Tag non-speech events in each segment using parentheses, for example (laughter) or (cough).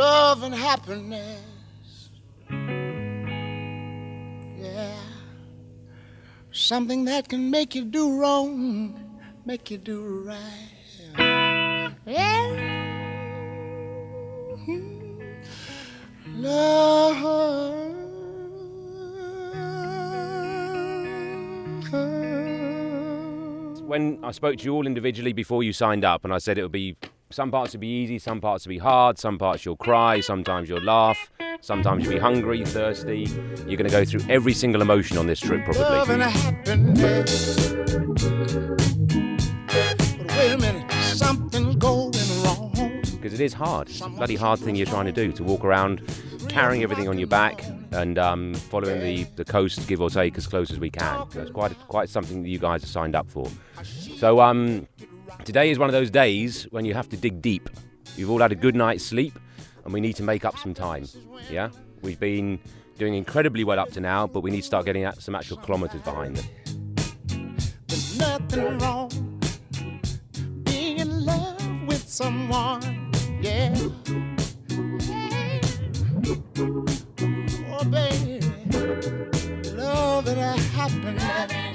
love and happiness. Yeah. Something that can make you do wrong, make you do right. Yeah. Love. When I spoke to you all individually before you signed up, and I said it would be some parts will be easy, some parts will be hard, some parts you'll cry, sometimes you'll laugh, sometimes you'll be hungry, thirsty. You're going to go through every single emotion on this trip, Love probably. and happiness. But wait a minute, something's going wrong. Because it is hard. It's a bloody hard thing you're trying to do to walk around carrying everything on your back and um, following the, the coast, give or take, as close as we can. So it's quite quite something that you guys have signed up for. So um, today is one of those days when you have to dig deep. You've all had a good night's sleep, and we need to make up some time. Yeah, we've been doing incredibly well up to now, but we need to start getting at some actual kilometres behind them. There's nothing wrong being in love with someone. Yeah. Oh, baby. Love and happiness.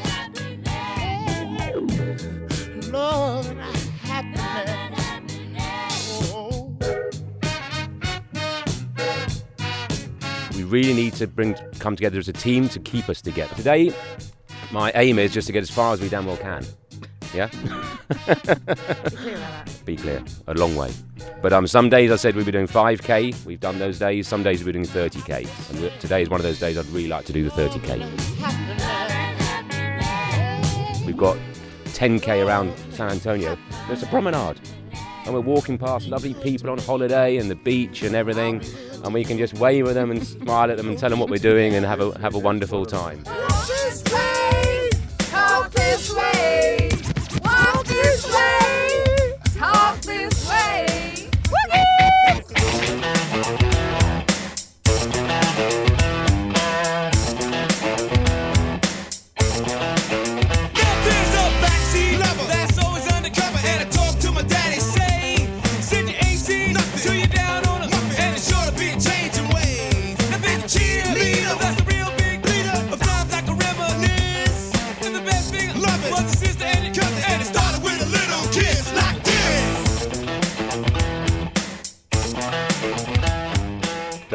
Really need to bring come together as a team to keep us together. Today, my aim is just to get as far as we damn well can. Yeah. Be clear, a long way. But um, some days I said we'd be doing 5k. We've done those days. Some days we're doing 30k. And today is one of those days I'd really like to do the 30k. We've got 10k around San Antonio. There's a promenade. And we're walking past lovely people on holiday and the beach and everything. And we can just wave at them and smile at them and tell them what we're doing and have a, have a wonderful time.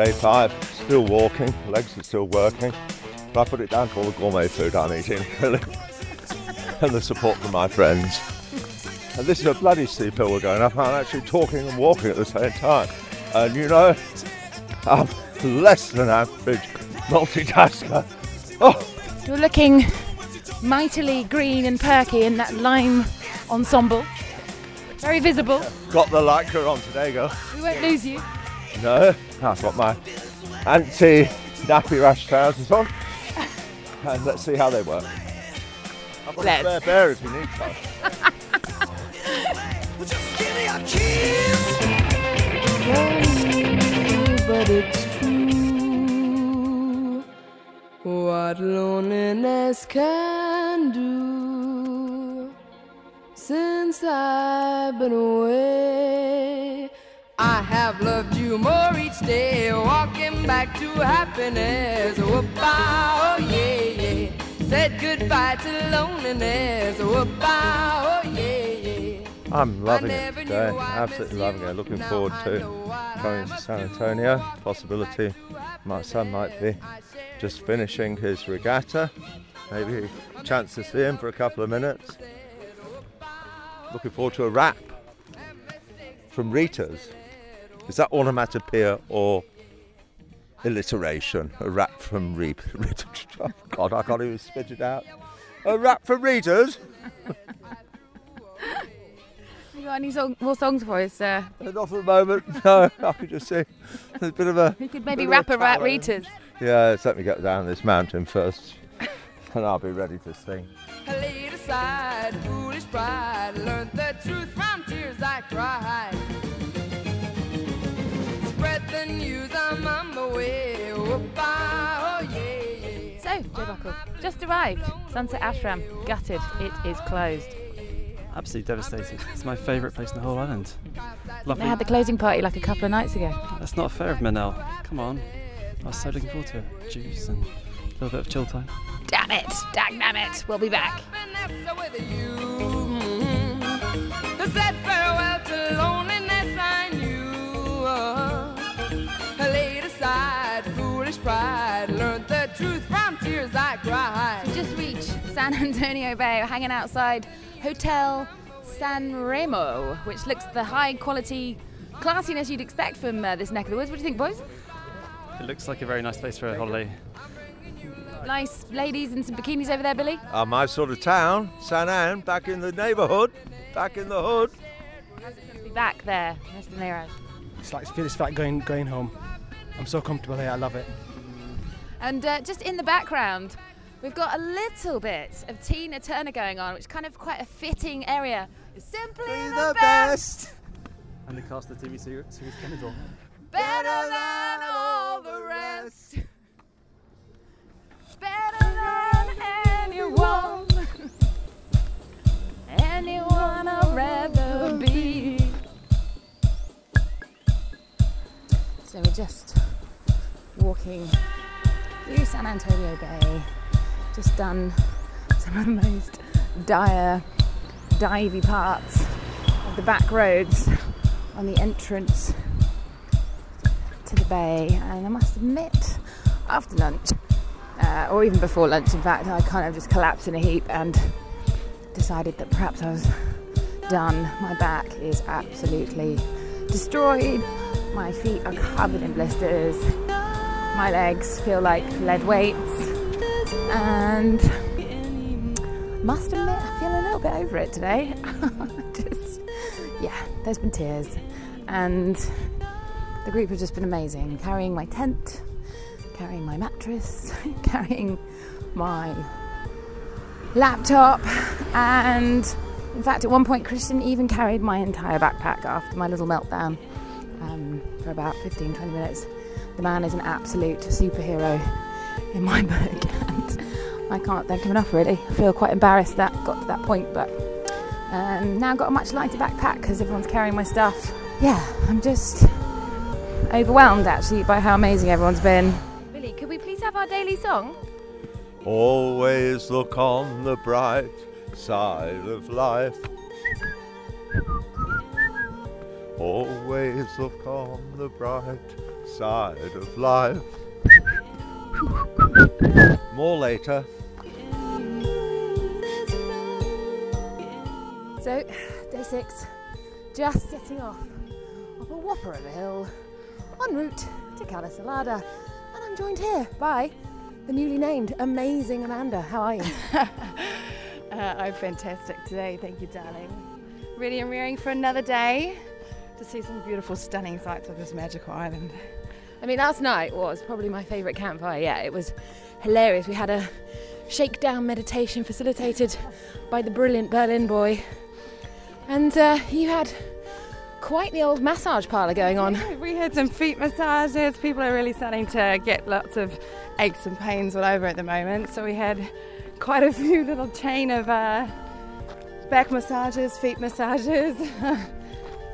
Day five, still walking, legs are still working. But I put it down to all the gourmet food I'm eating, (laughs) really. and the support from my friends. And this is a bloody steep hill we're going up. I'm actually talking and walking at the same time. And you know, I'm less than average multitasker. (laughs) Oh, You're looking mightily green and perky in that lime ensemble. Very visible. got the lycra on today, girl. We won't lose you. No, I've got my anti nappy rash trousers on. And let's see how they work. I've got Let's. a spare pair if you need some. Just give me a kiss. But it's true what loneliness can do. Since I've been away, I have loved you more each day, walking back to happiness. Whoop-ah, oh yeah, yeah. Said goodbye to loneliness. Whoop-ah, oh yeah, yeah. I'm loving it today. Absolutely loving it. Looking forward to going to San Antonio. Possibility my son might be just finishing his regatta. Maybe a chance to see him for a couple of minutes. Looking forward to a rap from Rita's. Is that onomatopoeia or alliteration? A rap from Rita. (laughs) Rita. Oh God, I can't even spit it out. A rap from readers. (laughs) You got any song, more songs for us? Uh, Not for the moment. (laughs) No, I could just see there's a bit of a. we could maybe rap a about challenge. Rita's. Yeah, let's let me get down this mountain first, and I'll be ready to sing. I laid aside foolish pride, learned the truth from tears I cried. Yeah. So, Joe Buckle, just arrived. Sunset Ashram, gutted. It is closed. Absolutely devastated. It's my favourite place in the whole island. They Lovely. had the closing party like a couple of nights ago. That's not fair of Manel. Come on. I was so looking forward to it. Juice and a little bit of chill time. Damn it! Dag damn it! We'll be back. Vanessa truth from tears I. Just reached San Antonio Bay. We're hanging outside Hotel San Remo, which looks the high quality classiness you'd expect from uh, this neck of the woods. What do you think, boys? It looks like a very nice place for a holiday. Nice ladies in some bikinis over there, Billy. Uh, my sort of town, San Ann, back in the neighbourhood, back in the hood. Be back there, Mr. Nero. It's like, it's like going, going home. I'm so comfortable here, I love it. And uh, just in the background, we've got a little bit of Tina Turner going on, which is kind of quite a fitting area. It's simply the, best, And the cast of the TV series, series Benidorm. better than all the rest, better than anyone, anyone I'd rather be. So we're just walking through San Antonio Bay, just done some of the most dire, divey parts of the back roads on the entrance to the bay. And I must admit, after lunch, uh, or even before lunch, in fact, I kind of just collapsed in a heap and decided that perhaps I was done. My back is absolutely destroyed. My feet are covered in blisters. My legs feel like lead weights. And must admit, I feel a little bit over it today. (laughs) just, yeah, there's been tears. And the group have just been amazing. Carrying my tent, carrying my mattress, (laughs) carrying my laptop, and in fact, at one point, Christian even carried my entire backpack after my little meltdown um, for about 15 20 minutes. The man is an absolute superhero in my (laughs) book, and I can't thank him enough, really. I feel quite embarrassed that got to that point, but um, now I've got a much lighter backpack because everyone's carrying my stuff. Yeah, I'm just overwhelmed actually by how amazing everyone's been. Billy, could we please have our daily song? Always look on the bright side of life. Always look on the bright side of life. More later. So, day six, just setting off up a whopper of a hill en route to Cala Salada. And I'm joined here by the newly named Amazing Amanda. How are you? (laughs) Uh, I'm fantastic today, thank you, darling. Ready and rearing for another day to see some beautiful, stunning sights of this magical island. I mean, last night was probably my favourite campfire. Yeah, it was hilarious. We had a shakedown meditation facilitated by the brilliant Berlin boy. And uh, you had quite the old massage parlour going on. We had some feet massages. People are really starting to get lots of aches and pains all over at the moment. So we had quite a few little chain of uh, back massages, feet massages. (laughs)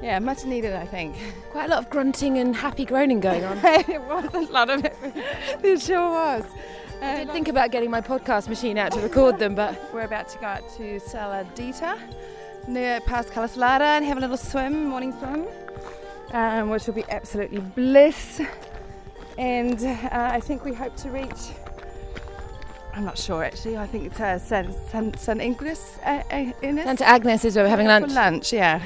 yeah, much needed, I think. Quite a lot of grunting and happy groaning going on. (laughs) it was a lot of it. It sure was. I Uh, did think about getting my podcast machine out to record them, but (laughs) We're about to go out to Saladeta, near past Cala Salada, and have a little swim, morning swim, um, which will be absolutely bliss. And uh, I think we hope to reach. I'm not sure actually. I think it's uh, San, San, San Inglis. Uh, uh? Santa Agnes is where we're having lunch. For lunch. lunch, yeah.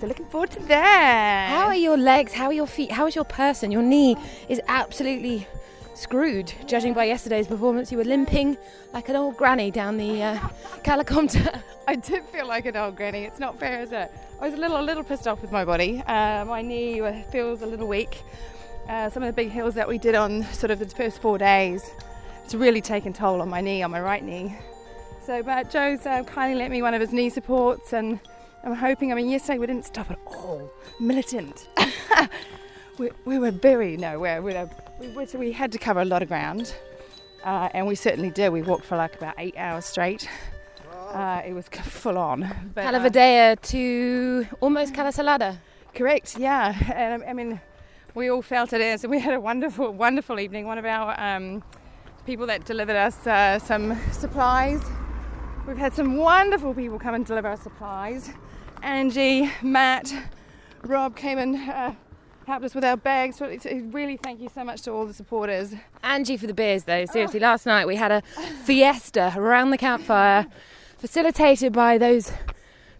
So looking forward to that. How are your legs? How are your feet? How is your person? Your knee is absolutely screwed, judging by yesterday's performance. You were limping like an old granny down the uh, (laughs) Cala Conta. I did feel like an old granny. It's not fair, is it? I was a little, a little pissed off with my body. Uh, my knee feels a little weak. Uh, some of the big hills that we did on sort of the first four days, it's really taken toll on my knee, on my right knee. So, but Joe's uh, kindly lent me one of his knee supports, and I'm hoping. I mean, yesterday we didn't stop at all. Militant. (laughs) we, we were very nowhere. We, were, we, were- we had to cover a lot of ground, uh, and we certainly did. We walked for like about eight hours straight Uh, it was full on. But, uh, Cala Vadella to almost Cala Salada. Correct, yeah. And I mean, we all felt it as we had a wonderful, wonderful evening. One of our um, people that delivered us uh, some supplies. We've had some wonderful people come and deliver us supplies. Angie, Matt, Rob came and uh, helped us with our bags. So really thank you so much to all the supporters. Angie for the beers, though. Seriously, last night we had a fiesta around the campfire, facilitated by those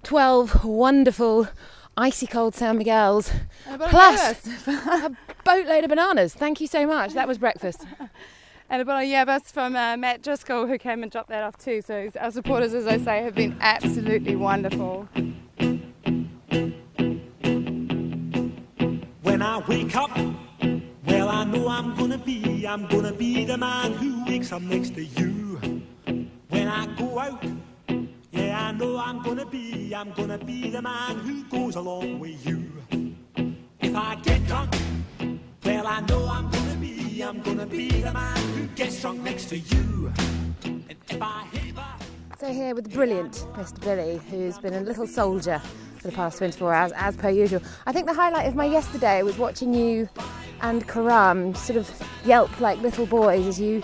12 wonderful icy cold San Miguel's, And a bottle of plus (laughs) a boatload of bananas. Thank you so much. That was breakfast. (laughs) and a bottle of Hierbas from uh, Matt Driscoll, who came and dropped that off too. So our supporters, as I say, have been absolutely wonderful. When I wake up, well, I know I'm gonna be, I'm gonna be the man who wakes up next to you. When I go out, yeah, I know I'm gonna be, I'm gonna be the man who goes along with you. If I get drunk, well, I know I'm gonna be, I'm gonna be the man who gets drunk next to you. And if I hear So here with the brilliant Mr. Billy, who's been a little soldier for the past 24 hours, as per usual. I think the highlight of my yesterday was watching you and Karam sort of yelp like little boys as you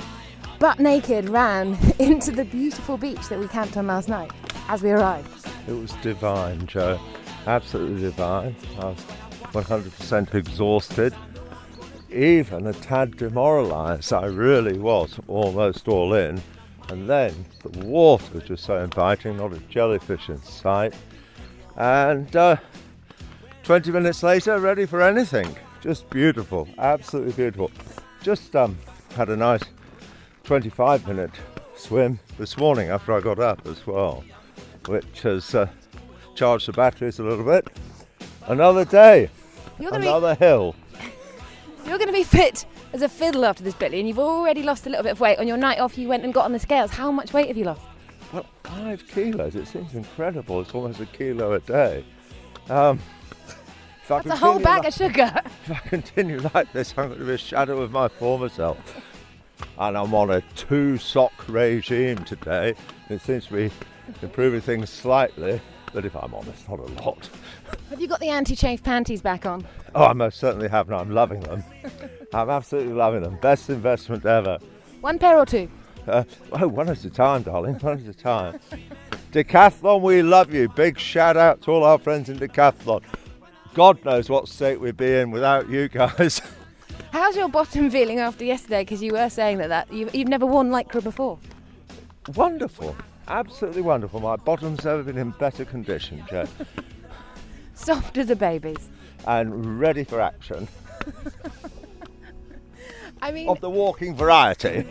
butt naked ran (laughs) into the beautiful beach that we camped on last night as we arrived. It was divine, Joe. Absolutely divine. I was 100% exhausted, even a tad demoralised. I really was almost all in. And then the water was just so inviting, not a jellyfish in sight. And uh, 20 minutes later, ready for anything. Just beautiful, absolutely beautiful. Just um, had a nice 25 minute swim this morning after I got up as well, which has uh, charged the batteries a little bit. Another day, You're gonna be- another hill. (laughs) You're going to be fit as a fiddle after this, Billy, and you've already lost a little bit of weight. On your night off, you went and got on the scales. How much weight have you lost? Five kilos. It seems incredible. It's almost a kilo a day. Um, if That's a whole bag like- of sugar. (laughs) If I continue like this, I'm going to be a shadow of my former self. And I'm on a two sock regime today. It seems to be improving things slightly, but if I'm honest, not a lot. Have you got the anti-chafe panties back on? Oh, I most certainly have, and I'm loving them. (laughs) I'm absolutely loving them. Best investment ever. One pair or two? Uh, oh, one at a time, darling. One at a time. Decathlon, we love you. Big shout out to all our friends in Decathlon. God knows what state we'd be in without you guys. (laughs) How's your bottom feeling after yesterday? Because you were saying that, that you've, you've never worn lycra before. wonderful. Absolutely wonderful. My bottom's never been in better condition, Joe. (laughs) Soft as a baby's. and ready for action. (laughs) I mean, Of the walking variety.